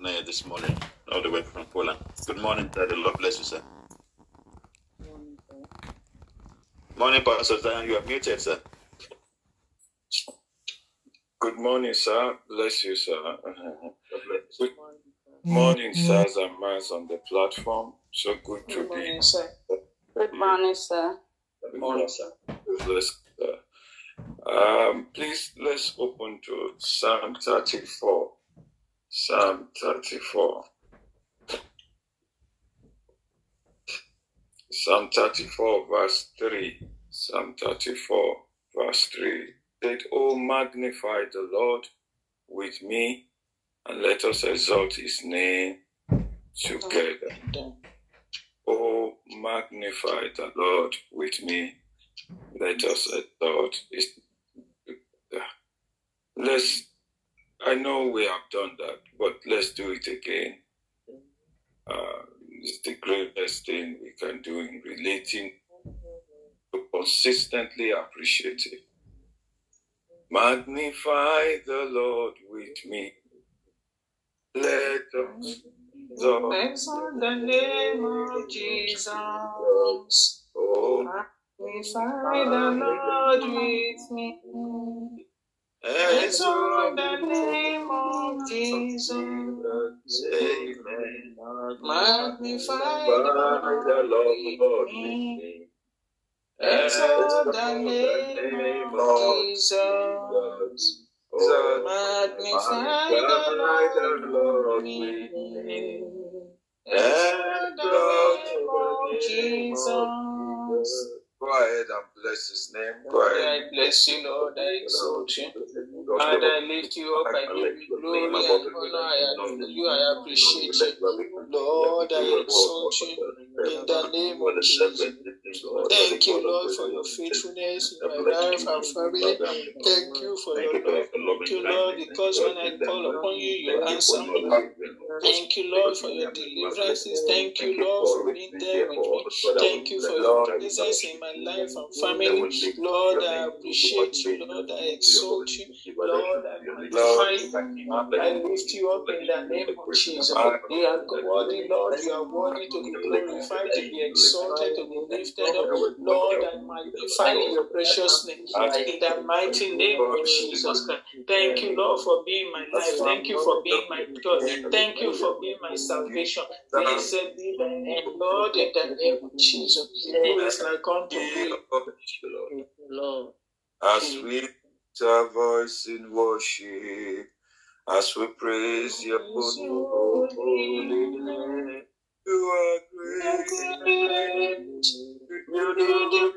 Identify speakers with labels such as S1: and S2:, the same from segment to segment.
S1: Pune this morning, all the way from Poland. Good morning, Daddy. Lord bless you, sir. Morning, sir. Morning, Pastor Zion. You are muted, sir.
S2: Good morning, sir. Bless you, sir. Good morning, sirs and mans on the platform. So good to
S3: Good
S2: be.
S3: sir. Good morning, sir.
S1: Good morning, sir.
S2: Bless, sir. Um, please let's open to Psalm 34. Psalm 34. Psalm 34, verse 3. Psalm 34, verse 3. Said, Oh, magnify the Lord with me, and let us exalt his name together. Oh, magnify the Lord with me. Let us exalt his Let's, I know we have done that, but let's do it again. Uh, it's the greatest thing we can do in relating to consistently appreciate it. Magnify the Lord with me. Let us exalt.
S3: The name of Jesus.
S2: Oh,
S3: Magnify the Lord with me. Exalt the name of Jesus.
S2: Amen.
S3: Magnify the Lord with me. Exalt the name of Jesus. Magnify the Lord with me. Exalt the name of Jesus.
S2: Go ahead and bless his name.
S3: Lord. I bless you, Lord. I exalt you. Father, I lift you up. I give you glory and honor. I adore you. I appreciate you. Lord, I exalt you in the name of Jesus. Thank you, Lord, for your faithfulness in my life and family. Thank you for your love. Thank you, Lord, because when I call upon you, you answer me. Thank you, Lord, for your deliverances. Thank you, Lord, for being there with me. Thank you for your presence in my life and family. Lord, I appreciate you. Lord, I exalt you. Lord, I magnify you. I lift you up in the name of Jesus. You are worthy, Lord. You are worthy to be glorified, to be exalted, to be lifted up. Lord, I magnify your precious name in the mighty name of Jesus Christ. Thank you, Lord, for being my life. Thank you for being my God. Thank you for being my salvation. Blessed be thy name, Lord, in the name of Jesus. Who is like unto thee, Lord?
S2: As we lift our voice in worship, as we praise your holy name, you are great.
S3: You do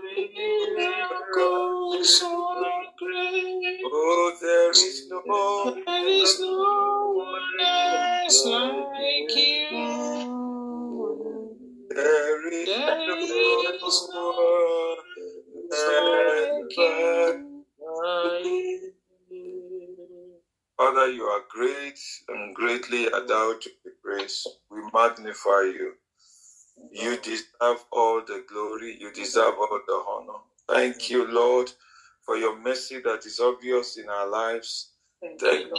S3: miracles so great.
S2: Oh, there is no
S3: There is no one else like you.
S2: there is no one
S3: you.
S2: Father, you are great and greatly endowed to be praised. We magnify you. You deserve all the glory. You deserve all the honor. Thank you, Lord, for your mercy that is obvious in our lives. Thank you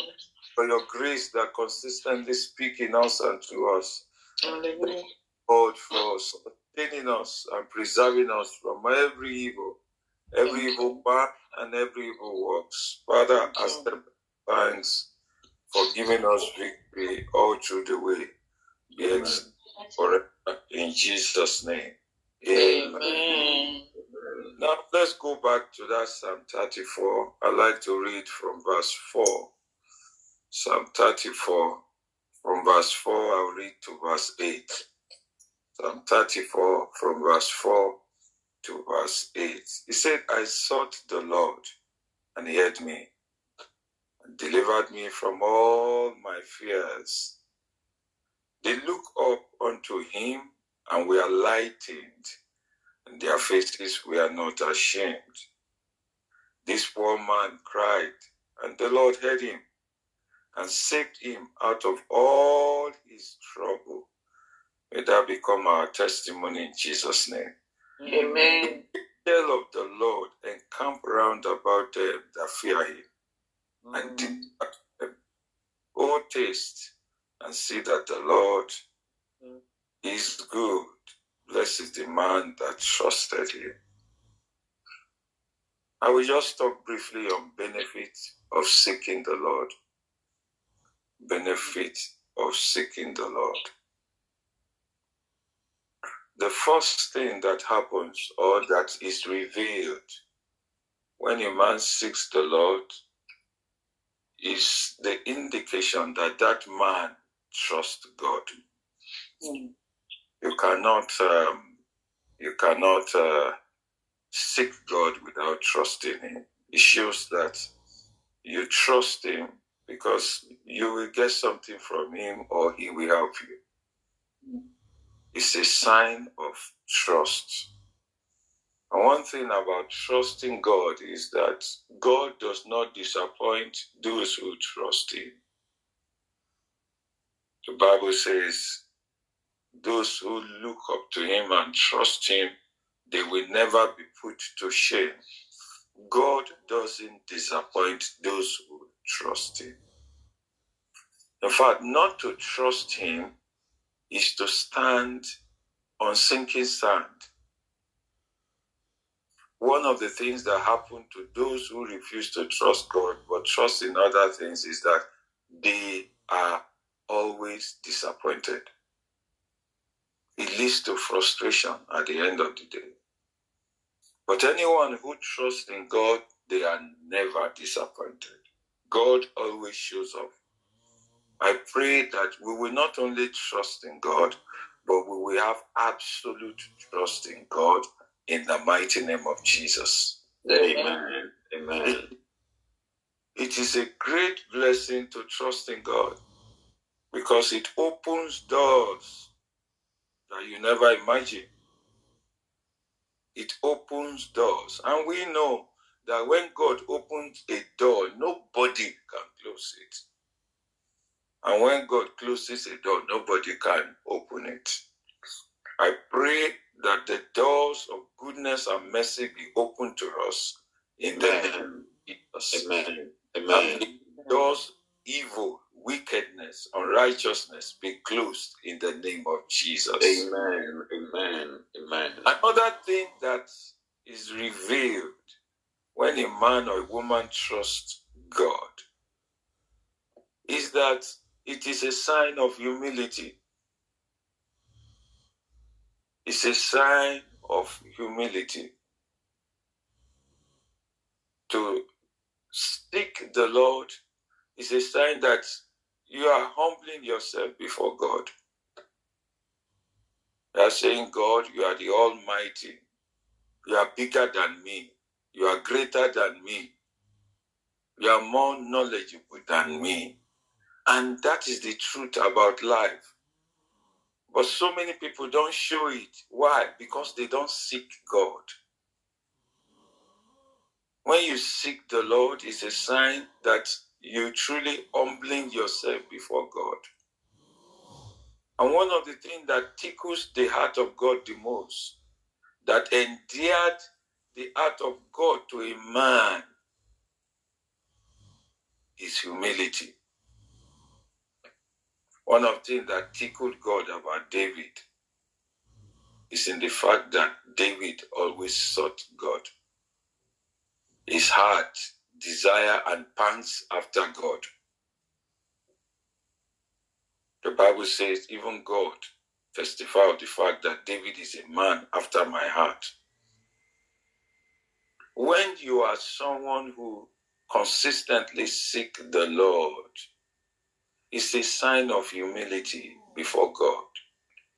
S2: for your grace that consistently speaks in us and to us.
S3: Hallelujah.
S2: Lord, for sustaining us and preserving us from every evil, every evil man and every evil works. Father, accept thanks for giving us victory all through the way. Be exalted forever in Jesus' name. Amen.
S3: Amen.
S2: Now let's go back to that Psalm 34. I like to read from verse 4. Psalm 34, from verse 4, I'll read to verse 8. Psalm 34, from verse 4 to verse 8. He said, I sought the Lord, and he heard me, and delivered me from all my fears. They look up unto him, and were lightened, and their faces were not ashamed. This poor man cried, and the Lord heard him, and saved him out of all his trouble. May that become our testimony in Jesus' name.
S3: Amen.
S2: Angel of the Lord encamp round about them that fear him, and mm. deliver them. O taste and see that the Lord mm. is good. Blessed is the man that trusted him. I will just talk briefly on benefit of seeking the Lord. Benefit of seeking the Lord. The first thing that happens or that is revealed when a man seeks the Lord is the indication that that man trusts God. Mm. You cannot, um, you cannot uh, seek God without trusting Him. It shows that you trust Him because you will get something from Him or He will help you. It's a sign of trust. And one thing about trusting God is that God does not disappoint those who trust Him. The Bible says, those who look up to Him and trust Him, they will never be put to shame. God doesn't disappoint those who trust Him. In fact, not to trust Him is to stand on sinking sand one of the things that happen to those who refuse to trust God but trust in other things is that they are always disappointed. It leads to frustration at the end of the day. But anyone who trusts in God, they are never disappointed. God always shows up. I pray that we will not only trust in God, but we will have absolute trust in God in the mighty name of Jesus.
S1: Amen. Amen.
S2: It is a great blessing to trust in God because it opens doors that you never imagined. It opens doors. And we know that when God opens a door, nobody can close it. And when God closes a door, nobody can open it. I pray that the doors of goodness and mercy be open to us in the name of Jesus. Amen. Amen. And doors evil, wickedness, unrighteousness be closed in the name of Jesus.
S1: Amen. Amen. Amen.
S2: Another thing that is revealed when a man or a woman trusts God is that it is a sign of humility. It's a sign of humility. To seek the Lord is a sign that you are humbling yourself before God. You are saying, God, you are the Almighty. You are bigger than me. You are greater than me. You are more knowledgeable than me. And that is the truth about life. But so many people don't show it. Why? Because they don't seek God. When you seek the Lord, it's a sign that you truly humbling yourself before God. And one of the things that tickles the heart of God the most, that endeared the heart of God to a man, is humility. One of the things that tickled God about David is in the fact that David always sought God. His heart desire and pants after God. The Bible says even God testify of the fact that David is a man after my heart. When you are someone who consistently seek the Lord, it's a sign of humility before God.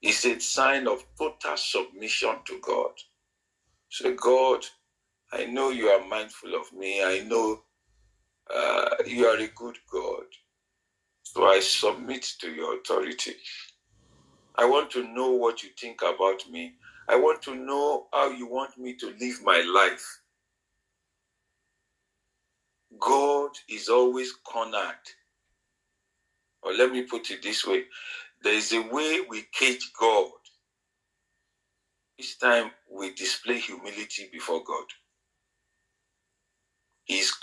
S2: It's a sign of total submission to God. Say, God, I know you are mindful of me. I know uh, you are a good God. So I submit to your authority. I want to know what you think about me. I want to know how you want me to live my life. God is always cornered or let me put it this way there is a way we cage God. Each time we display humility before God, He is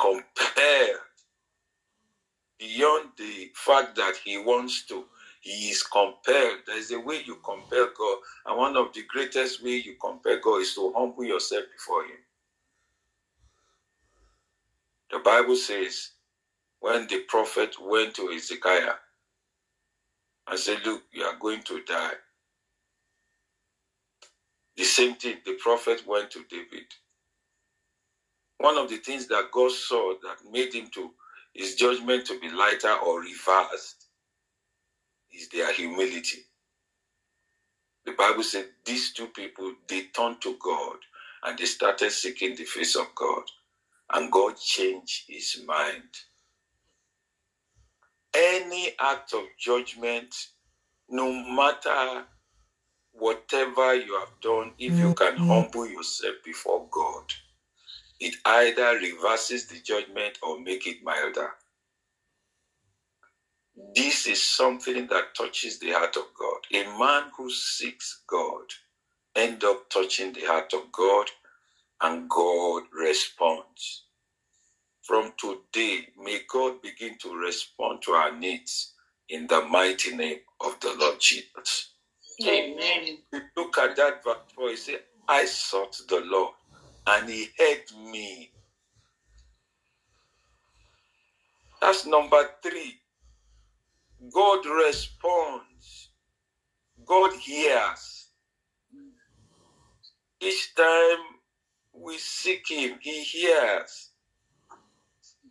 S2: beyond the fact that He wants to he is compelled. There is a way you compel God, and one of the greatest way you compel God is to humble yourself before Him. The Bible says, when the prophet went to Ezekiah and said, Look, you are going to die. The same thing, the prophet went to David. One of the things that God saw that made him to his judgment to be lighter or reversed is their humility. The Bible said these two people they turned to God and they started seeking the face of God and God changed his mind. Any act of judgment, no matter whatever you have done, if you can mm-hmm. humble yourself before God, it either reverses the judgment or make it milder. This is something that touches the heart of God. A man who seeks God end up touching the heart of God and God responds. From today, may God begin to respond to our needs in the mighty name of the Lord Jesus.
S3: Amen.
S2: Look at that verse where he said, I sought the Lord and he heard me. That's number three. God responds. God hears. Each time we seek Him, He hears.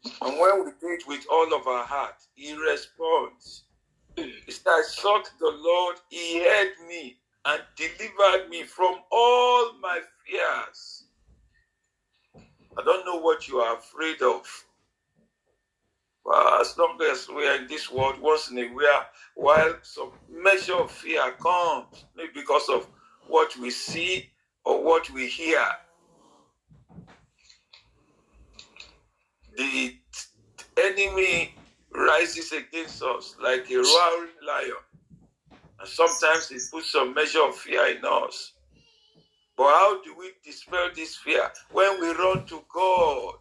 S2: And when we do it with all of our heart, He responds. Said, I sought the Lord, He heard me and delivered me from all my fears. I don't know what you are afraid of. But as long as we are in this world, once in a while, while some measure of fear comes, maybe because of what we see or what we hear, the enemy rises against us like a roaring lion. And sometimes it puts some measure of fear in us. But how do we dispel this fear? When we run to God.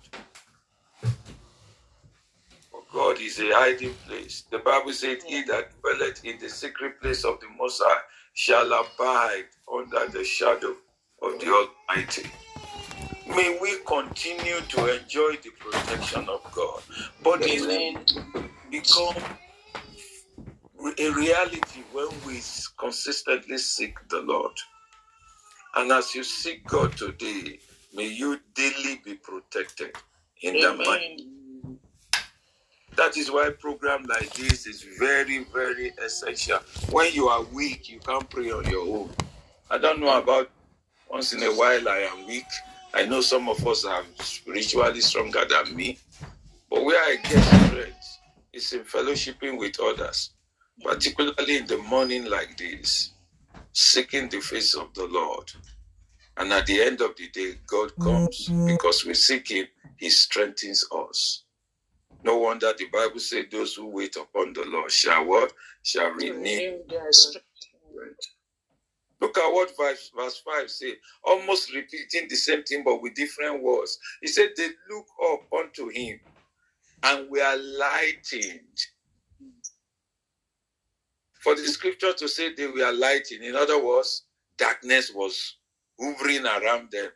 S2: For God is a hiding place. The Bible said, He that dwelleth in the secret place of the Most High shall abide under the shadow of the Almighty. May we continue to enjoy the protection of God. But it become a reality when we consistently seek the Lord. And as you seek God today, may you daily be protected in Amen. the mind. That is why program like this is very, very essential. When you are weak, you can't pray on your own. I don't know about once in a while I am weak. I know some of us are spiritually stronger than me. But where I get strength is in fellowshipping with others, particularly in the morning like this seeking the face of the Lord. And at the end of the day, God comes mm-hmm. because we seek Him, He strengthens us. No wonder the Bible says those who wait upon the Lord shall what? Shall renew their strength. Look at what verse, verse 5 says, almost repeating the same thing but with different words. He said, They look up unto him and we are lightened for the scripture to say they were lightened, in other words, darkness was hovering around them.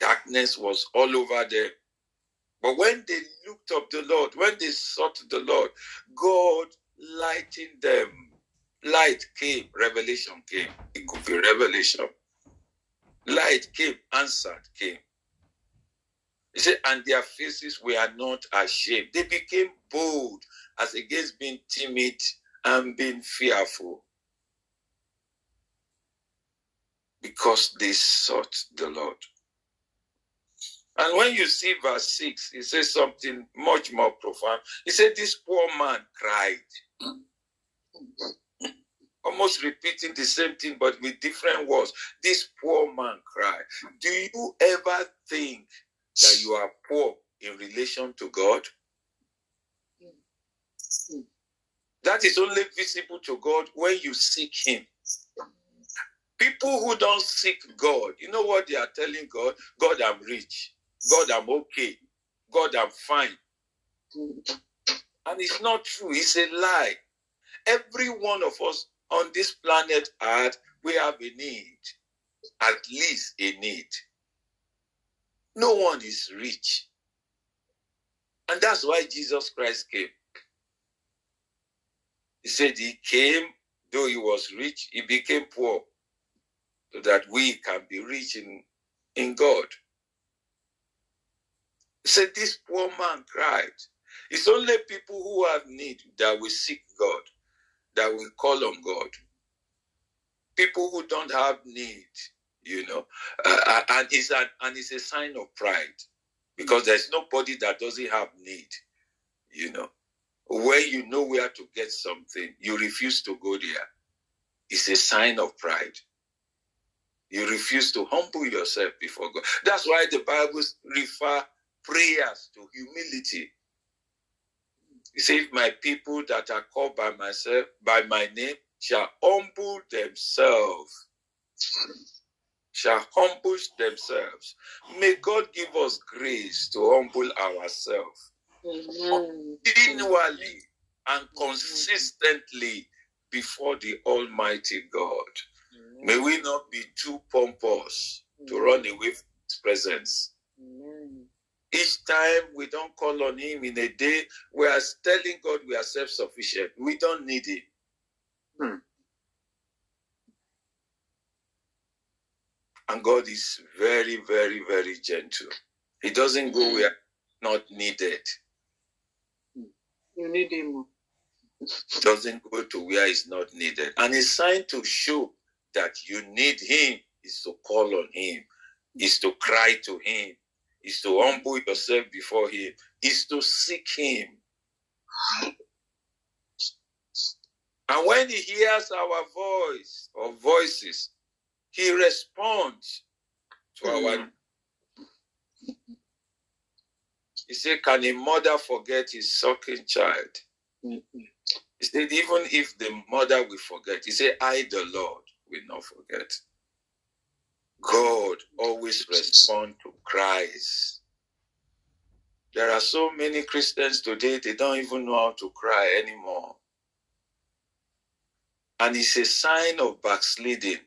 S2: Darkness was all over them. But when they looked up the Lord, when they sought the Lord, God lightened them. Light came, revelation came. It could be revelation. Light came, answered came. He said, and their faces were not ashamed. They became bold as against being timid and being fearful. Because they sought the Lord. And when you see verse 6, he says something much more profound. He said, This poor man cried. Almost repeating the same thing, but with different words. This poor man cried. Do you ever think that you are poor in relation to God? That is only visible to God when you seek Him. People who don't seek God, you know what they are telling God? God, I'm rich. God, I'm okay. God, I'm fine. And it's not true, it's a lie. Every one of us on this planet Earth, we have a need, at least a need. No one is rich. And that's why Jesus Christ came. He said he came, though he was rich, he became poor so that we can be rich in, in God. He said, This poor man cried. It's only people who have need that will seek God, that will call on God. People who don't have need, you know, uh, uh and it's an, and it's a sign of pride because there's nobody that doesn't have need, you know. Where you know where to get something, you refuse to go there. It's a sign of pride. You refuse to humble yourself before God. That's why the Bible refer prayers to humility. He says, My people that are called by myself, by my name, shall humble themselves. Shall humble themselves. May God give us grace to humble ourselves. Continually and consistently before the Almighty God. May we not be too pompous to run away from His presence. Each time we don't call on Him in a day, we are telling God we are self sufficient. We don't need Him. Hmm. And God is very, very, very gentle. He doesn't go hmm. where not needed.
S3: You need Him.
S2: Doesn't go to where it's not needed. And a sign to show that you need him is to call on him, is to cry to him, is to humble yourself before him, is to seek him. And when he hears our voice or voices, he responds to our. Mm. He said, Can a mother forget his sucking child? Mm-hmm. He said, Even if the mother will forget, he said, I, the Lord, will not forget. God always responds to cries. There are so many Christians today, they don't even know how to cry anymore. And it's a sign of backsliding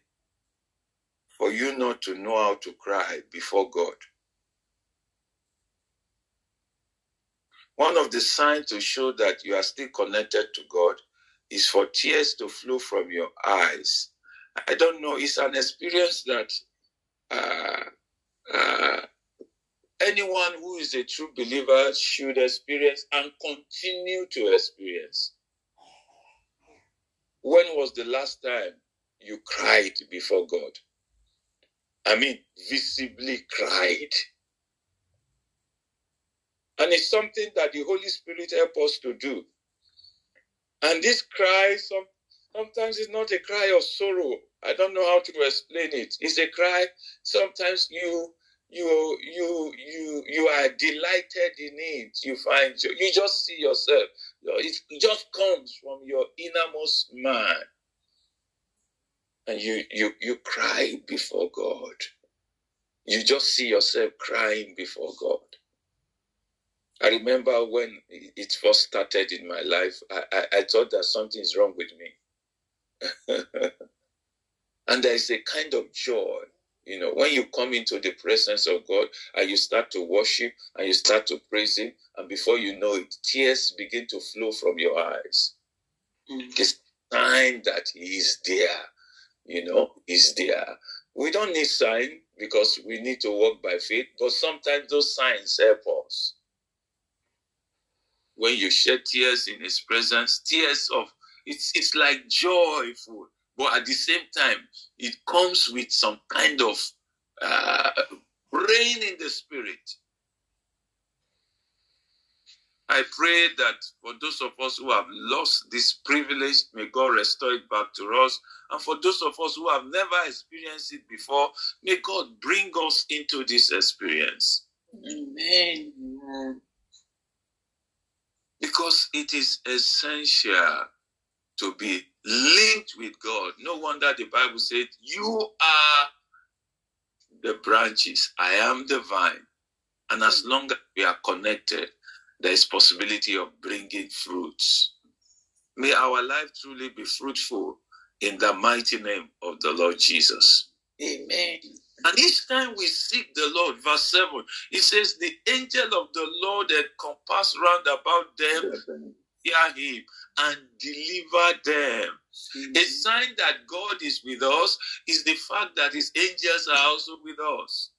S2: for you not to know how to cry before God. One of the signs to show that you are still connected to God is for tears to flow from your eyes I don't know. It's an experience that Uh, uh, anyone who is a true believer should experience and continue to experience. When was the last time you cried before God? I mean, visibly cried. And it's something that the Holy Spirit helps us to do. And this cry, some, Sometimes is not a cry of sorrow. I don't know how to explain it. It's a cry. Sometimes you you you you you are delighted in it. You find you just see yourself. It just comes from your innermost man, and you you you cry before God. You just see yourself crying before God. I remember when it first started in my life, I, I, I thought that something is wrong with me. and there is a kind of joy, you know, when you come into the presence of God and you start to worship and you start to praise Him, and before you know it, tears begin to flow from your eyes. Mm. It's sign that He is there, you know, He's there. We don't need sign because we need to walk by faith, but sometimes those signs help us. When you shed tears in His presence, tears of it's it's like joyful, but at the same time, it comes with some kind of uh, rain in the spirit. I pray that for those of us who have lost this privilege, may God restore it back to us. And for those of us who have never experienced it before, may God bring us into this experience.
S3: Amen.
S2: Because it is essential to be linked with God. No wonder the Bible said, You are the branches, I am the vine. And as hmm. long as we are connected, there is possibility of bringing fruits. May our life truly be fruitful in the mighty name of the Lord Jesus.
S3: Amen.
S2: And each time we seek the Lord, verse 7, it says, The angel of the Lord encompassed round about them, hear him, and deliver them. Mm-hmm. A sign that God is with us is the fact that his angels are also with us.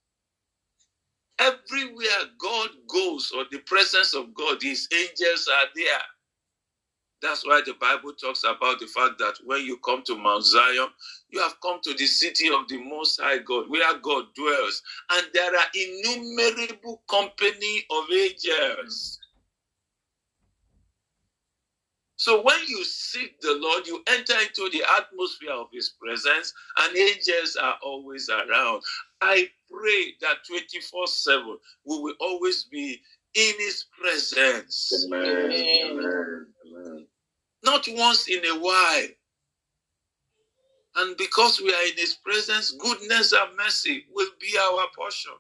S2: Everywhere God goes or the presence of God, his angels are there. That's why the Bible talks about the fact that when you come to Mount Zion, you have come to the city of the Most High God, where God dwells, and there are innumerable company of angels. So when you seek the Lord, you enter into the atmosphere of His presence, and angels are always around. I pray that 24 7 we will always be in His presence.
S1: Amen. Amen.
S2: Amen. Not once in a while. And because we are in His presence, goodness and mercy will be our portion.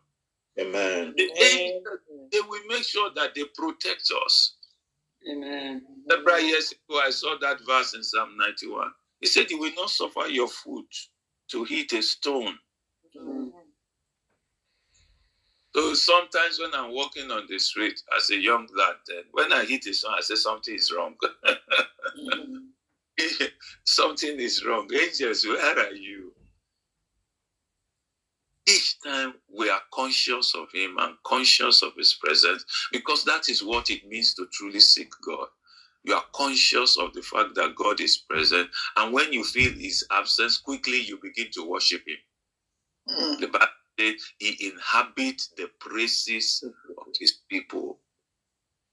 S1: Amen.
S2: The angels, they will make sure that they protect us.
S3: Amen.
S2: Several years ago, I saw that verse in Psalm 91. He said, You will not suffer your foot to hit a stone. So sometimes when I'm walking on the street as a young lad, then when I hit a stone, I say something is wrong. mm. something is wrong. Angels, where are you? Each time we are conscious of Him and conscious of His presence, because that is what it means to truly seek God. You are conscious of the fact that God is present, and when you feel His absence, quickly you begin to worship Him. Mm. The Bible says He inhabits the praises of His people.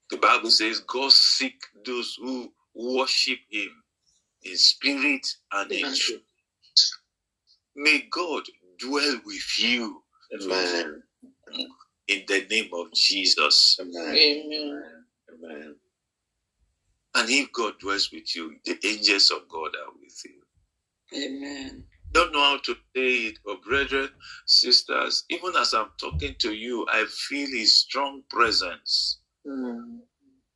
S2: The Bible says God seek those who worship Him in spirit and in truth. May God dwell with you.
S1: Amen.
S2: In the name of Jesus.
S3: Amen. Amen.
S2: Amen. And if God dwells with you, the angels of God are with you.
S3: Amen.
S2: Don't know how to say it, but brethren, sisters, even as I'm talking to you, I feel His strong presence. Mm.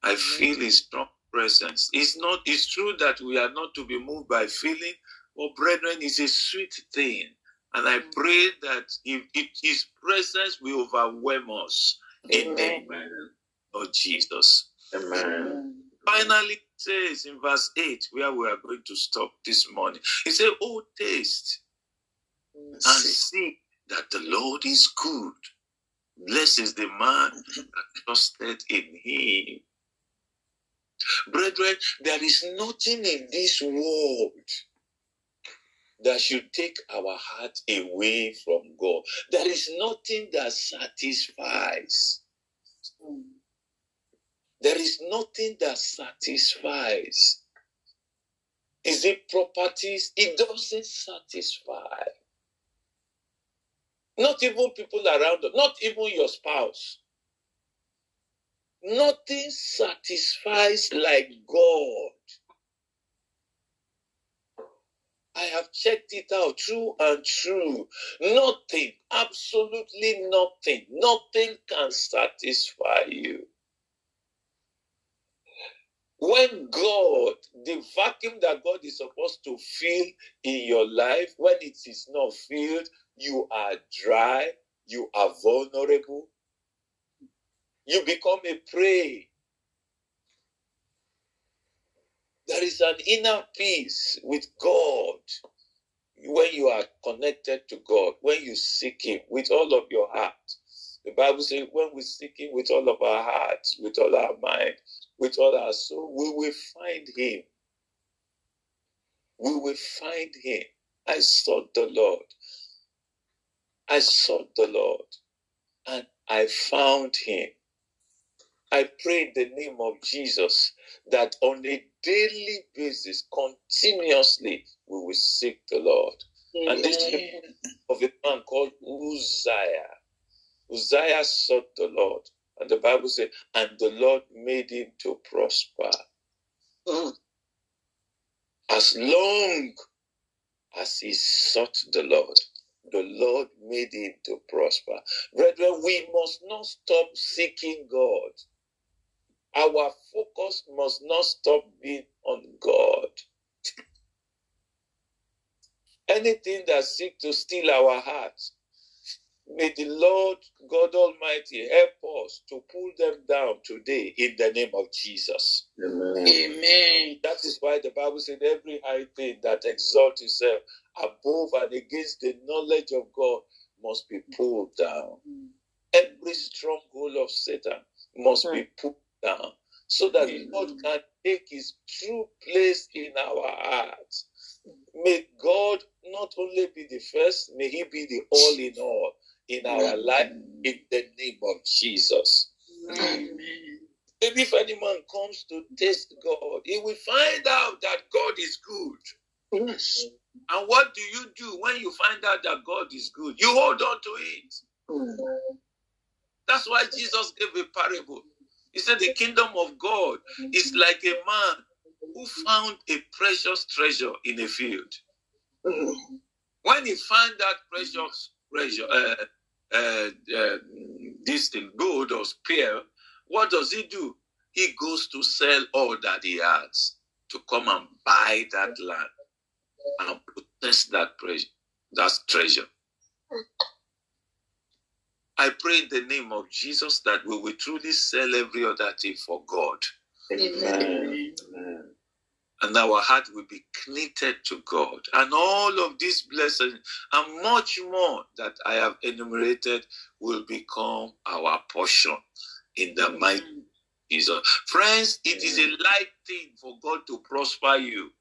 S2: I feel His strong presence. It's not. It's true that we are not to be moved by feeling, but brethren, it's a sweet thing and I pray that if, if His presence will overwhelm us in the name of Jesus.
S1: Amen.
S2: Finally, it says in verse 8, where we are going to stop this morning, He said, Oh, taste and see that the Lord is good. Blessed is the man that trusted in Him. Brethren, there is nothing in this world that should take our heart away from God. There is nothing that satisfies. There is nothing that satisfies. Is it properties? It doesn't satisfy. Not even people around, not even your spouse. Nothing satisfies like God. I have checked it out true and true. Nothing, absolutely nothing, nothing can satisfy you. When God, the vacuum that God is supposed to fill in your life, when it is not filled, you are dry, you are vulnerable, you become a prey. There is an inner peace with God when you are connected to God, when you seek Him with all of your heart. The Bible says, when we seek Him with all of our hearts, with all our mind, with all our soul, we will find Him. We will find Him. I sought the Lord. I sought the Lord and I found Him. I pray in the name of Jesus that on a daily basis, continuously, we will seek the Lord. And this of a man called Uzziah. Uzziah sought the Lord. And the Bible said, and the Lord made him to prosper. Mm. As long as he sought the Lord, the Lord made him to prosper. Brethren, we must not stop seeking God. Our focus must not stop being on God. Anything that seeks to steal our hearts, may the Lord God Almighty help us to pull them down today in the name of Jesus.
S3: Amen.
S2: Amen. That is why the Bible said every high thing that exalts itself above and against the knowledge of God must be pulled down. Mm. Every stronghold of Satan must be mm. pulled down so that God can take his true place in our hearts. May God not only be the first, may he be the all in all in our life in the name of Jesus. Amen. Maybe if any man comes to test God, he will find out that God is good. Yes. And what do you do when you find out that God is good? You hold on to it. That's why Jesus gave a parable. He said, The kingdom of God is like a man who found a precious treasure in a field. When he found that precious treasure, uh, uh, uh, this thing, gold or spear, what does he do? He goes to sell all that he has to come and buy that land and possess that treasure. That treasure. I pray in the name of Jesus that we will truly sell every other thing for God. Amen. Amen. And our heart will be knitted to God. And all of these blessings and much more that I have enumerated will become our portion in the mighty Jesus. Friends, it is a light thing for God to prosper you.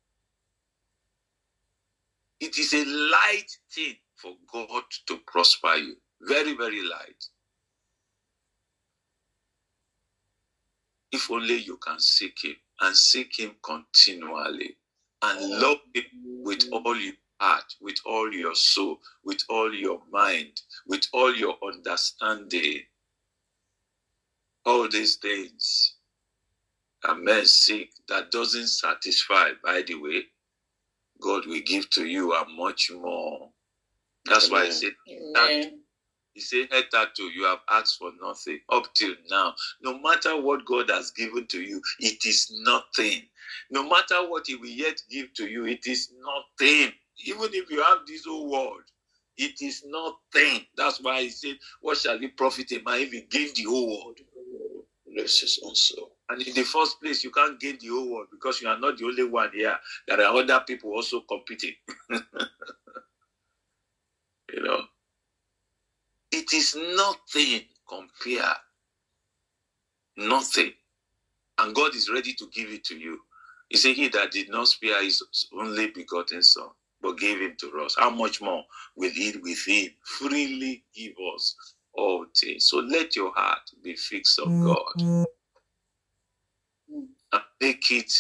S2: It is a light thing for God to prosper you. Very, very light. If only you can seek Him and seek Him continually and love Him with all your heart, with all your soul, with all your mind, with all your understanding. All these things a man seek that doesn't satisfy, by the way, God will give to you and much more. That's Amen. why I said that he said, Hitherto, you have asked for nothing up till now. No matter what God has given to you, it is nothing. No matter what He will yet give to you, it is nothing. Even if you have this whole world, it is nothing. That's why He said, What shall it profit a man if he gave the whole world?
S3: This is also.
S2: And in the first place, you can't gain the whole world because you are not the only one here. There are other people also competing. you know. It is nothing compare. Nothing. And God is ready to give it to you. He said, He that did not spare his only begotten Son, but gave him to us, how much more will He with Him freely give us all things? So let your heart be fixed on God and make it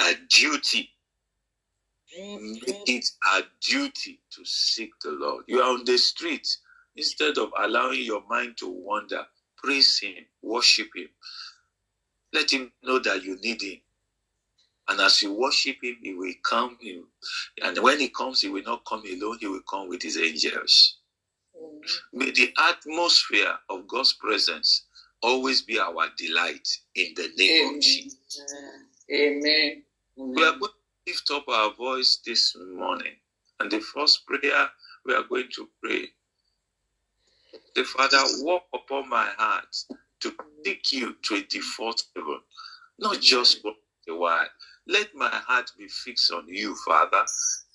S2: a duty Make it a duty to seek the Lord. You are on the street. Instead of allowing your mind to wander, praise Him, worship Him. Let Him know that you need Him. And as you worship Him, He will come. Him. And when He comes, He will not come alone, He will come with His angels. May the atmosphere of God's presence always be our delight in the name Amen. of Jesus. Amen. We are going to lift up our voice this morning. And the first prayer we are going to pray. The Father, walk upon my heart to seek you 24 7, not just for a while. Let my heart be fixed on you, Father.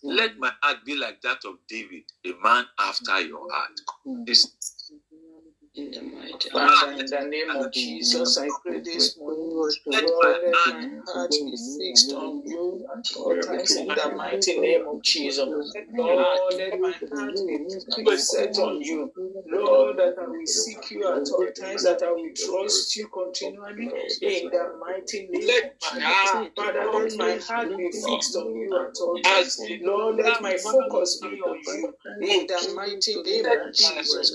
S2: Let my heart be like that of David, a man after your heart. This
S3: in the mighty Father, in the name of Jesus, I pray this morning, let my heart be fixed on you at all times in the mighty name of Jesus. Lord, let my heart be set on you. Lord, that I will seek you at all times, that I will trust you continually in the mighty name of Jesus. Father, let my heart be fixed on you at all times. Lord, let my focus be on you in the mighty name of Jesus.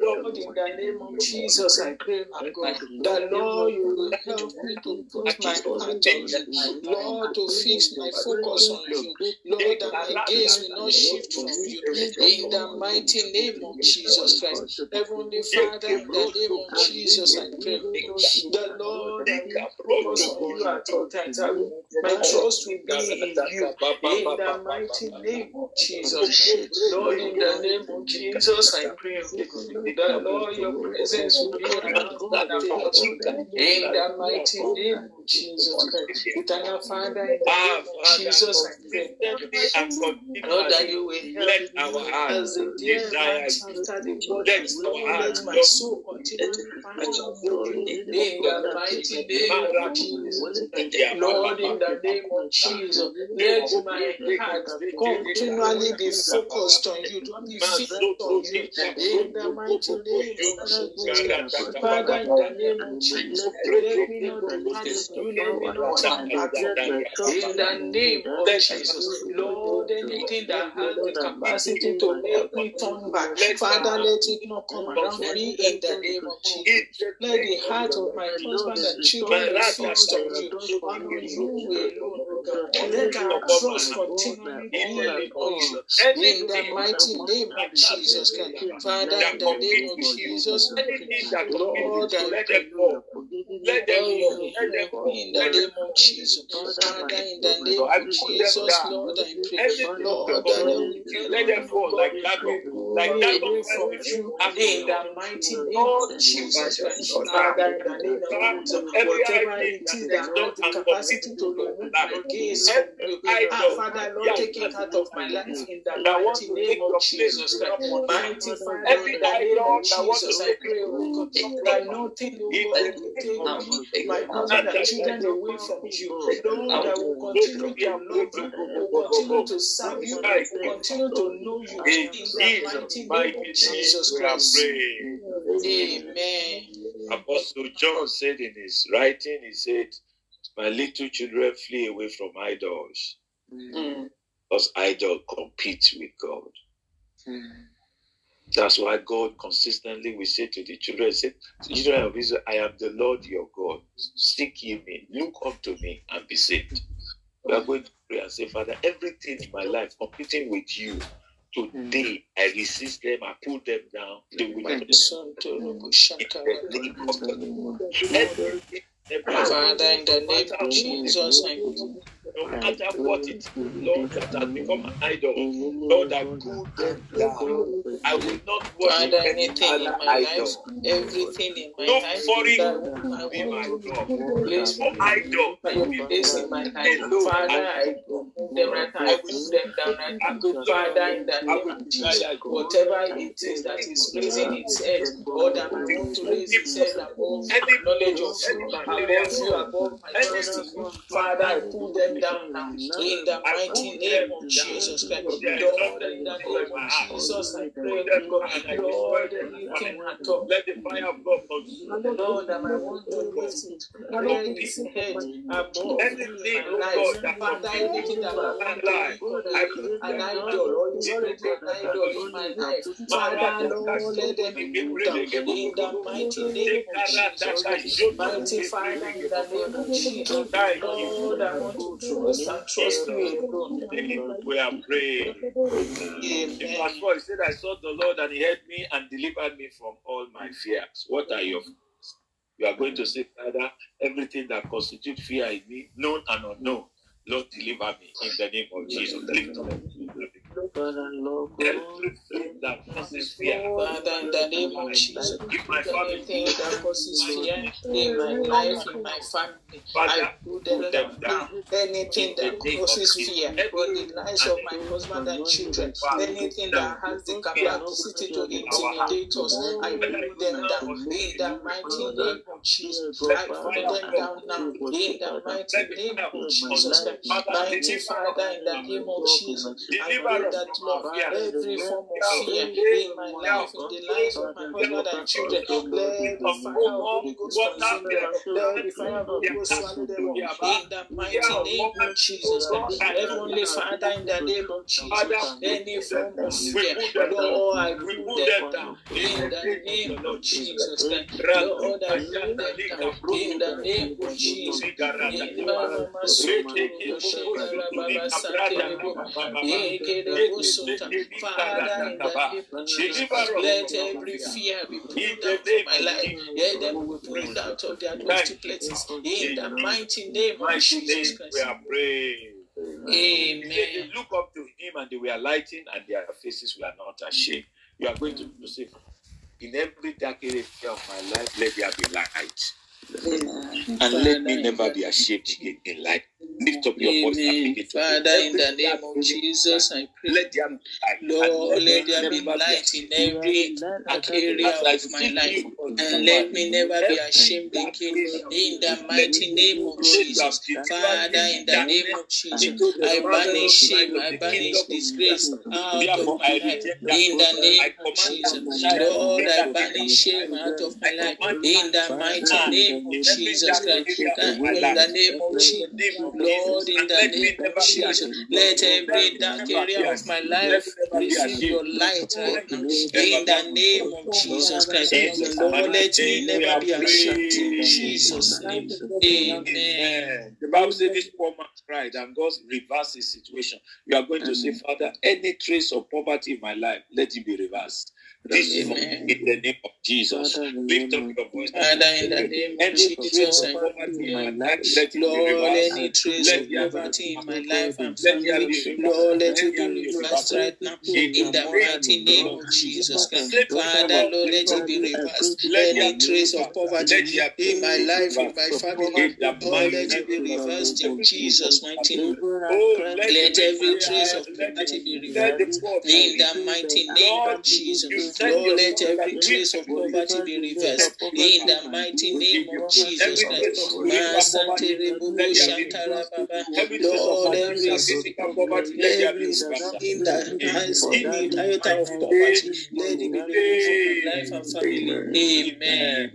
S3: Lord, in the name of Jesus.
S4: I pray, my God, that Lord, you will help me to put my heart on you. Lord, to fix my focus on you. Lord, that my gaze will not shift from you. In the mighty name of Jesus Christ. Heavenly Father, in the name of Jesus, I pray. The Lord, I focus on you at all times. My trust will be in you. In the mighty name of Jesus. Lord, in the name of Jesus, I pray that Lord, your presence will be In the mighty name of Jesus Christ. Eternal Father, in the Jesus. Lord, that you will help
S2: our heart
S4: as the dear
S2: desire. Let our
S4: let my soul to. In the mighty name of Jesus. Lord, in the name of Jesus, let my heart continually be focused on you, to be fixed on you. In the mighty name. Father, in the name of Jesus, let me not depart let me not turn back from. In the name of Jesus, Lord, anything that has the capacity to make me turn back, Father, let it not come around me in the name of Jesus. Let the heart of my husband and children be fixed on you, oh and on you alone, God. Let our trust continually be on you. In the mighty name of Jesus Christ. Father, in the name of Jesus, Lord, I pray.
S2: Let them go. Let them go.
S4: In the name of Jesus. Father, in the name of Jesus, Lord, I pray.
S2: Let them fall like that like that
S4: away from you in the mighty name of Jesus Christ. Father, in the name of Jesus, whatever it is that has the capacity to remove my gaze from you, ah, Father, Lord, take it out of my life in the mighty name of Jesus Christ. Mighty Father, in the name of Jesus, I pray, oh God, that nothing, will take my husband and children away from you. Lord, I will continue to love you, will continue to serve you, continue to know you in the mighty name of Jesus Christ. Amen.
S2: Apostle John said in his writing, he said, My little children flee away from idols.
S4: Mm.
S2: Because idols compete with God. That's why God consistently we say to the children, say, children of Israel, I am the Lord your God. Seek ye me, look unto me, and be saved. We are going to pray and say, Father, everything in my life competing with you, today I resist them, I pull them down. They will not everything.
S4: Father, in the name of Jesus, I
S2: no matter what it, Lord, that has become an idol, Lord, I pull them down. I will not worship
S4: anything in
S2: other
S4: my life, everything in my
S2: No
S4: life
S2: foreign
S4: that I
S2: be my
S4: want
S2: God.
S4: to place
S2: No idol
S4: your
S2: be
S4: place in my life. Father,
S2: I
S4: I put them right now, I put them down right
S2: I
S4: now.
S2: will
S4: Father, in the name of Jesus, whatever it is that is raising its head, or that I want to raise its head above
S2: Any
S4: knowledge of
S2: any
S4: you,
S2: malaria
S4: above you, above my trust in you, Father, I pull them In the mighty name of. Jesus Christ. Lord, in the name of. Jesus, I pray, God,
S2: down and I
S4: Lord,
S2: them.
S4: anything.
S2: Let the fire of God consume.
S4: Lord, I want to raise it, its head above
S2: Anything,
S4: my
S2: oh
S4: life.
S2: God,
S4: Father, anything that I
S2: with my
S4: want to
S2: I
S4: of an idol
S2: down.
S4: or is already an idol in my life. Father, Lord, let them be put down in the mighty name of Jesus. Mighty Father, in the name of Jesus, Lord, I want to trust and trust.
S2: We are praying. In verse 4, he said, I sought the Lord and he helped me and delivered me from all my fears. What are your fears? You are going to say, Father, everything that constitutes fear in me, known and unknown, Lord, deliver me in the name of Jesus. Up. Everything that causes fear.
S4: Father, in the name of Jesus,
S2: Give my family
S4: anything that causes fear in my life, in my family, I put them down. Anything that causes fear in the lives of my husband and children, anything that has the capacity to intimidate us, I put them down. In the mighty name of Jesus, I put them down now. In the mighty name of Jesus, mighty Father, in the name of Jesus, I pray that Lord, every form of fear
S3: fear in my life, in the lives of my husband and children. Let the fire of the Holy Ghost consume them. Let the fire of the Ghost swallow them up. In the mighty name of Jesus. Heavenly Father, in the name of Jesus, any form of fear, Lord, I remove them down. In the name of Jesus. Lord, I remove them down. In the name of Jesus. Father, in the name of Jesus, let every fear be pulled out of my life. Let them be pulled out of their domestic places. In the mighty name of Jesus Christ.
S2: We are praying.
S3: Amen.
S2: They look up to him and they were lighting and their faces were not ashamed. You are going to say, in every dark area of my life, let there be light. And let me never be ashamed in life. Lift up your voice and
S3: Amen.
S2: begin to
S3: Father, in the name of Jesus, I pray.
S2: Let there be.
S3: Lord, let there be light in every area of my life. And let me never be ashamed again. In the mighty name of Jesus. Father, in the name of Jesus, I banish shame, I banish disgrace out of my life. In the name of Jesus. Lord, I banish shame out of my life. In the mighty name of Jesus Christ. In the name of Jesus. Lord, in the name of Jesus, let every dark area of my life receive your light right now. In the name of Jesus Christ, Lord, let me never be ashamed. In Jesus' name, Amen.
S2: The Bible says this poor man cried, and God reversed his situation. You are going to say, Father, any trace of poverty in my life, let it be reversed. This is
S3: Amen.
S2: in the name of Jesus. Lift up your voice.
S3: Father, in the name of Jesus, I
S2: in my life, let it be
S3: Lord,
S2: reversed.
S3: any trace of
S2: there be
S3: poverty in my life and
S2: Let
S3: family,
S2: be
S3: Lord, let
S2: Let
S3: it be
S2: be
S3: reversed right now. In the mighty name of Jesus Christ.
S2: Let
S3: Father, Lord, let it be reversed. Any trace of poverty in my life, in my family, Lord, let it be reversed in Jesus' mighty name.
S2: Oh, let,
S3: Let every trace of poverty be reversed.
S2: the poor be
S3: In the mighty name of Jesus,
S2: you send
S3: Lord,
S2: your
S3: let every
S2: that
S3: trace of
S2: will
S3: poverty be reversed. In the mighty name of Jesus Christ.
S2: of spiritual poverty,
S3: Masante rebubu
S2: let there be
S3: shantara baba.
S2: Every trace of
S3: Lord, every
S2: physical poverty, let there be
S3: every in the hands in the iota of poverty, let it be removed from life and family. Amen.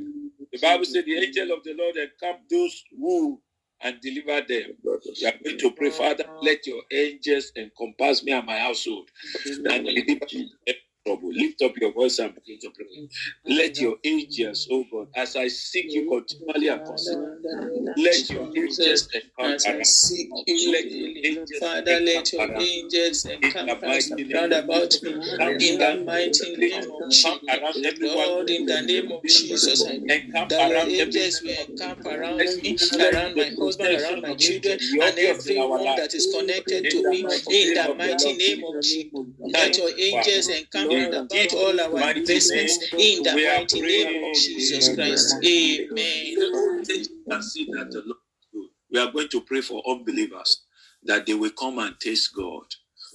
S2: The Bible said the angel of the Lord encamped those who and deliver them. You are going to pray, Father, let your angels encompass me and my household and deliver me from trouble. Lift up your voice and begin to pray. Let your angels, oh God, as I seek you continually and constantly, let your angels encamp
S3: As I
S2: around.
S3: seek
S2: Let
S3: you,
S2: your angels
S3: Father, let your
S2: around.
S3: angels
S2: In the
S3: encamp
S2: mighty
S3: us round about me. In the mighty name of Jesus. Lord, in the name of Jesus, I that your angels will encamp around me, around my husband, around my children, and everyone that is connected to me. In the mighty name of Jesus, let your angels encamp round about all our investments. In the mighty name of Jesus Christ, Amen.
S2: and see that the Lord is good. We are going to pray for unbelievers that they will come and taste God.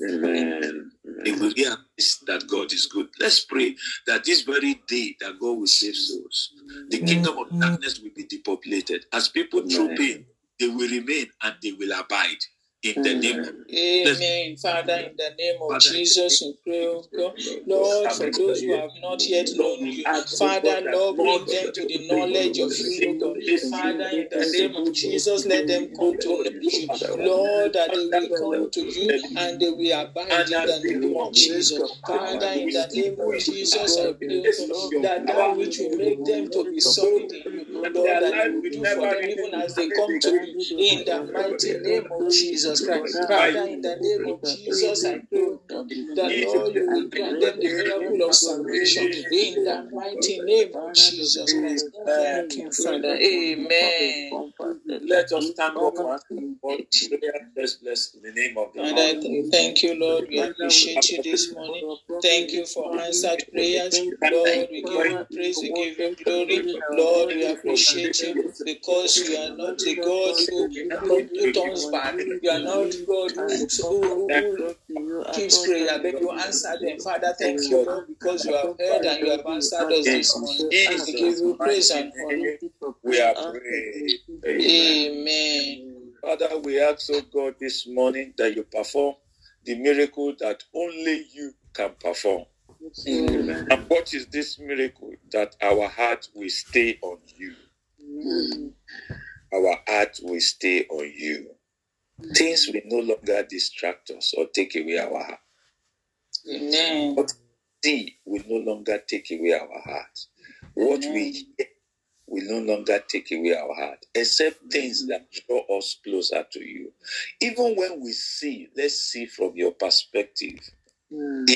S2: Amen. They will realize that God is good. Let's pray that this very day that God will save souls, the kingdom of mm-hmm. darkness will be depopulated. As people troop in, they will remain and they will abide in the name of
S3: Amen. Father, in the name of Jesus, we pray, oh God. Lord, for those who have not yet known you, Father, Lord, bring them to the knowledge of you, oh God. Father, in the name of Jesus, let them come to you. Lord, that they will come to you and they will abide in the name of Jesus. Father, in the name of Jesus, I pray, oh God, that that which will make them to be solid in Lord, that you will do for them even as they come to you. In the mighty name of Jesus Christ. Father, in the name of Jesus, I pray, that Lord, you will grant them the miracle of salvation. In the mighty name of Jesus Christ. Thank you, Father. Amen.
S2: Let us stand up and ask for prayer. Let's bless in the name of the Lord.
S3: Thank you, Lord. We appreciate you this morning. Thank you for answered prayers. Lord, we give you praise, we give you glory. Lord, we appreciate you because you are not the God who, who turns back. You are not God who, who, who keeps prayer, but you answer them. Father, thank you, Lord, because you have heard and you have answered us this morning. We give you praise and honor.
S2: We are praying.
S3: Amen.
S2: Father, we ask, oh God, this morning that you perform the miracle that only you can perform. Amen. And what is this miracle? That our heart will stay on you. Our heart will stay on you. Things will no longer distract us or take away our heart.
S4: Amen.
S2: What see will no longer take away our heart. What Amen. we hear will no longer take away our heart, except things that draw us closer to you. Even when we see, let's see from your perspective. Mm.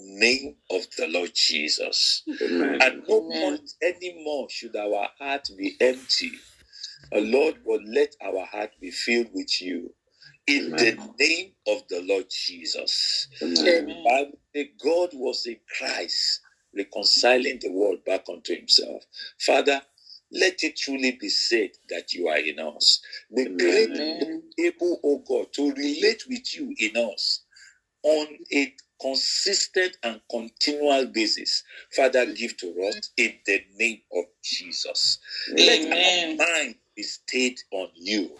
S2: In name of the Lord Jesus. Amen. And no more anymore should our heart be empty. The Lord will let our heart be filled with you. In Amen. the name of the Lord Jesus. Amen. Bible God was in Christ, reconciling the world back unto himself. Father, let it truly be said that you are in us. The great able, O oh God, to relate with you in us on a consistent and continual basis. Father, give to us in the name of Jesus. Amen. Let our mind be stayed on you.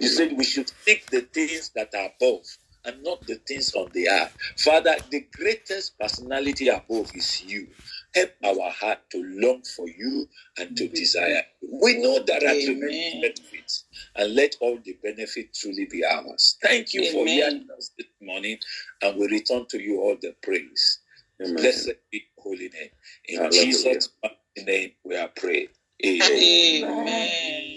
S2: You said we should seek the things that are above and not the things on the earth. Father, the greatest personality above is you. Help our heart to long for you and to mm-hmm. desire. We know there are tremendous benefits, and let all the benefits truly be ours. Thank you Amen. for hearing us this morning, and we return to you all the praise. Amen. Blessed be holy name. In Jesus' name we are praying. Amen. Amen.